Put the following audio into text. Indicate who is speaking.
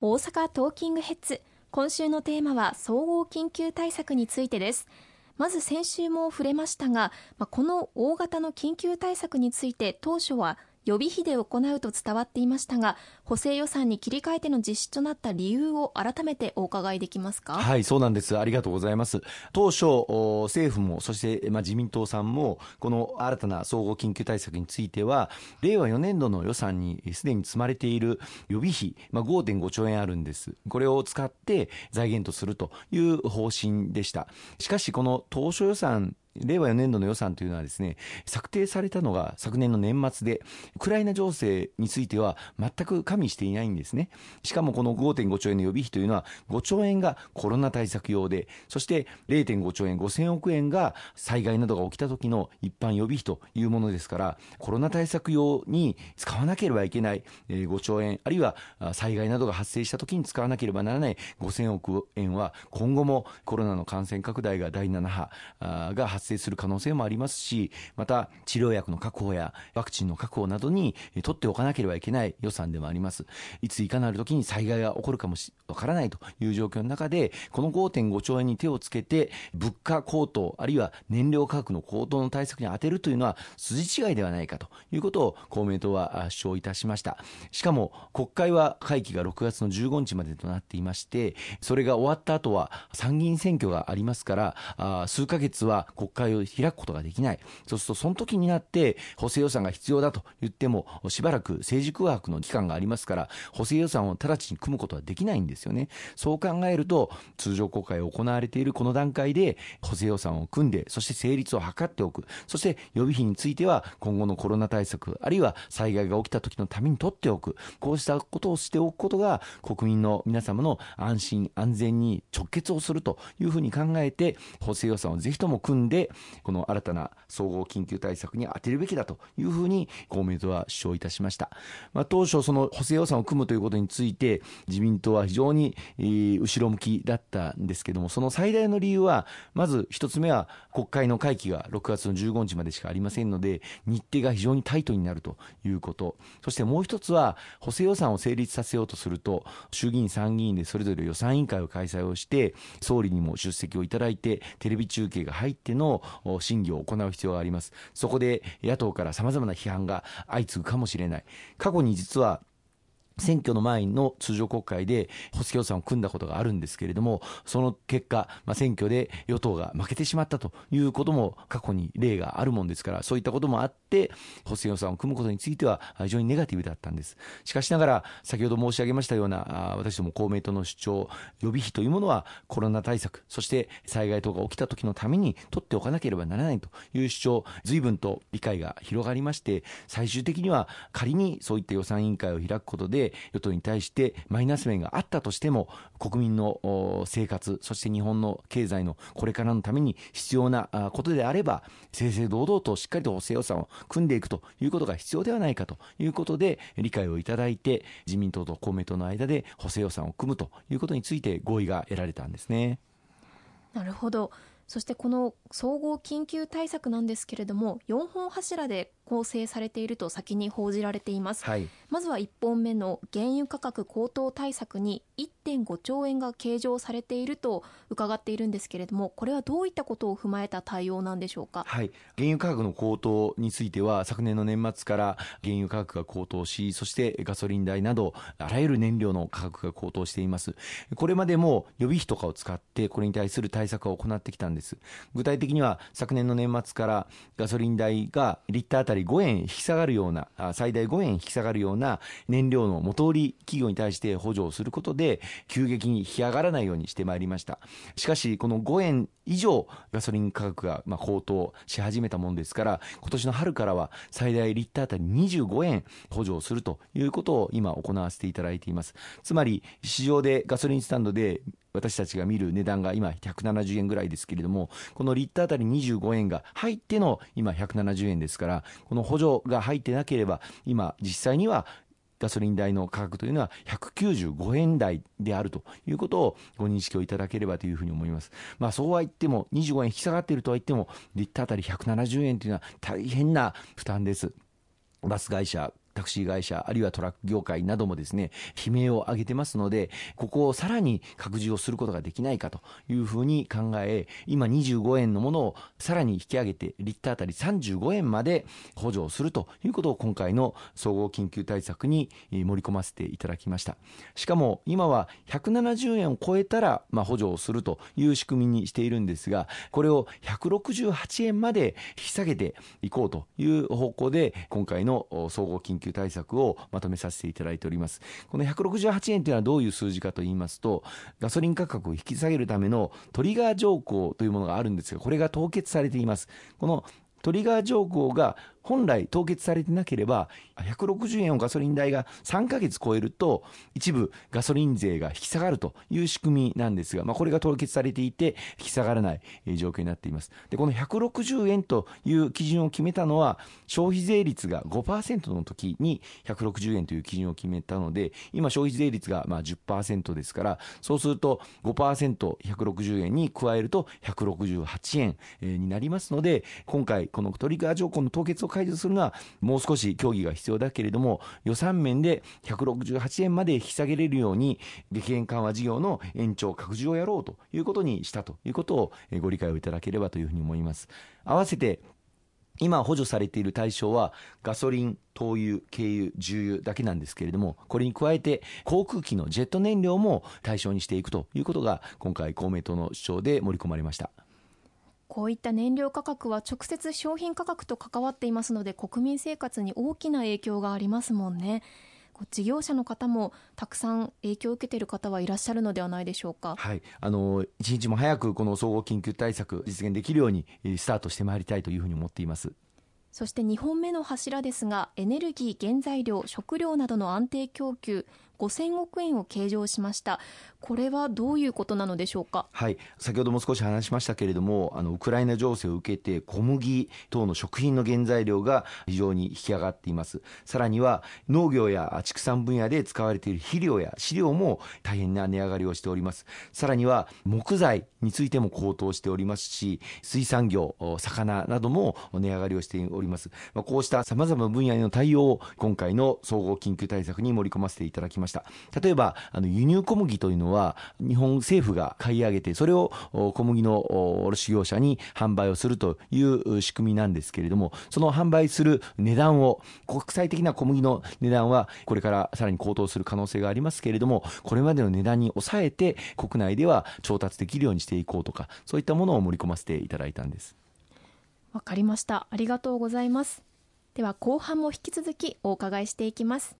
Speaker 1: 大阪トーキングヘッズ。今週のテーマは総合緊急対策についてです。まず先週も触れましたがまこの大型の緊急対策について当初は予備費で行うと伝わっていましたが補正予算に切り替えての実施となった理由を改めてお伺いできますか？
Speaker 2: はいそうなんです。ありがとうございます。当初政府もそして、まあ、自民党さんもこの新たな総合緊急対策については令和4年度の予算にすでに積まれている予備費、まあ、5.5兆円あるんです。これを使って財源とするという方針でした。しかしこの当初予算令和4年度の予算というのはですね策定されたのが昨年の年末でウクライナ情勢については全く加味していないんですね。しかもこの5.5兆円の予備費というのは5兆円がコロナ対策用でそして0.5兆円5000億円が災害などが起きた時の一般予備費というものですからコロナ対策用に使わなければいけない5兆円あるいは災害などが発生した時に使わなければならない5000億円は今後もコロナの感染拡大が第7波が発生する可能性もありますしまた治療薬の確保やワクチンの確保などに取っておかなければいけない予算でもあります。いついかなる時に災害が起こるかもわからないという状況の中でこの5.5兆円に手をつけて物価高騰あるいは燃料価格の高騰の対策に充てるというのは筋違いではないかということを公明党は主張いたしました。しかも国会は会期が6月の15日までとなっていましてそれが終わった後は参議院選挙がありますから数ヶ月は国会を開くことができない。そうするとその時になって補正予算が必要だと言ってもしばらく政治空白の期間がありますから補正予算を直ちに組むことはできないんですよね。そう考えると通常国会を行われているこの段階で補正予算を組んでそして成立を図っておく。そして予備費については今後のコロナ対策あるいは災害が起きた時のために取っておく。こうしたことをしておくことが国民の皆様の安心安全に直結をするというふうに考えて補正予算をぜひとも組んででこの新たな総合緊急対策に充てるべきだというふうに公明党は主張いたしました、まあ、当初その補正予算を組むということについて自民党は非常に後ろ向きだったんですけどもその最大の理由はまず一つ目は国会の会期が6月の15日までしかありませんので日程が非常にタイトになるということ。そしてもう一つは補正予算を成立させようとすると衆議院参議院でそれぞれ予算委員会を開催をして総理にも出席をいただいてテレビ中継が入っての審議を行う必要があります。そこで野党から様々な批判が相次ぐかもしれない。過去に実は選挙の前の通常国会で補正予算を組んだことがあるんですけれども、その結果、まあ、選挙で与党が負けてしまったということも過去に例があるもんですから、そういったこともあって、補正予算を組むことについては非常にネガティブだったんです。しかしながら、先ほど申し上げましたような、私ども公明党の主張、予備費というものはコロナ対策、そして災害等が起きた時のために取っておかなければならないという主張、随分と理解が広がりまして、最終的には仮にそういった予算委員会を開くことで与党に対してマイナス面があったとしても国民の生活そして日本の経済のこれからのために必要なことであれば正々堂々としっかりと補正予算を組んでいくということが必要ではないかということで理解をいただいて自民党と公明党の間で補正予算を組むということについて合意が得られたんですね。
Speaker 1: なるほどそしてこの総合緊急対策なんですけれども4本柱で構成されていると先に報じられています、はい、まずは1本目の原油価格高騰対策に1.5兆円が計上されていると伺っているんですけれどもこれはどういったことを踏まえた対応なんでしょうか、
Speaker 2: はい、原油価格の高騰については昨年の年末から原油価格が高騰しそしてガソリン代などあらゆる燃料の価格が高騰しています。これまでも予備費とかを使ってこれに対する対策を行ってきたんです。具体的には昨年の年末からガソリン代がリッターあたり5円引き下がるような最大5円引き下がるような燃料の元売り企業に対して補助をすることで急激に引き上がらないようにしてまいりました。しかしこの5円以上ガソリン価格がま高騰し始めたものですから今年の春からは最大リッターあたり25円補助をするということを今行わせていただいています。つまり市場でガソリンスタンドで私たちが見る値段が今170円ぐらいですけれどもこのリッターあたり25円が入っての今170円ですからこの補助が入ってなければ今実際にはガソリン代の価格というのは195円台であるということをご認識をいただければというふうに思います。まあそうは言っても25円引き下がっているとは言ってもリッターあたり170円というのは大変な負担です。バス会社タクシー会社、あるいはトラック業界などもですね、悲鳴を上げてますので、ここをさらに拡充をすることができないかというふうに考え、今25円のものをさらに引き上げて、リッターあたり35円まで補助をするということを今回の総合緊急対策に盛り込ませていただきました。しかも今は170円を超えたら、まあ、補助をするという仕組みにしているんですが、これを168円まで引き下げていこうという方向で、今回の総合緊急対策をまとめさせていただいております。この168円というのはどういう数字かと言いますと、ガソリン価格を引き下げるためのトリガー条項というものがあるんですが、これが凍結されています。このトリガー条項が本来凍結されてなければ、160円をガソリン代が3ヶ月超えると、一部ガソリン税が引き下がるという仕組みなんですが、まあ、これが凍結されていて、引き下がらない状況になっています。で、この160円という基準を決めたのは、消費税率が5%の時に160円という基準を決めたので、今消費税率がまあ10%ですから、そうすると5%、160円に加えると168円になりますので、今回このトリガー条項の凍結を解除するのはもう少し協議が必要だけれども予算面で168円まで引き下げれるように激減緩和事業の延長拡充をやろうということにしたということをご理解をいただければというふうに思います。合わせて今補助されている対象はガソリン、灯油、軽油、重油だけなんですけれども、これに加えて航空機のジェット燃料も対象にしていくということが今回公明党の主張で盛り込まれました。
Speaker 1: こういった燃料価格は直接商品価格と関わっていますので国民生活に大きな影響がありますもんね。事業者の方もたくさん影響を受けている方はいらっしゃるのではないでしょうか。
Speaker 2: はい、あの一日も早くこの総合緊急対策実現できるようにスタートしてまいりたいというふうに思っています。
Speaker 1: そして2本目の柱ですがエネルギー原材料食料などの安定供給5000億円を計上しましたこれはどういうことなのでしょうか？
Speaker 2: はい。先ほども少し話しましたけれどもあのウクライナ情勢を受けて小麦等の食品の原材料が非常に引き上がっています。さらには農業や畜産分野で使われている肥料や飼料も大変な値上がりをしております。さらには木材についても高騰しておりますし水産業魚なども値上がりをしております。まあ、こうしたさまざまな分野への対応を今回の総合緊急対策に盛り込ませていただきました。例えばあの輸入小麦というのは日本政府が買い上げてそれを小麦の卸業者に販売をするという仕組みなんですけれどもその販売する値段を国際的な小麦の値段はこれからさらに高騰する可能性がありますけれどもこれまでの値段に抑えて国内では調達できるようにしていこうとかそういったものを盛り込ませていただいたんです。
Speaker 1: わかりました。ありがとうございます。では後半も引き続きお伺いしていきます。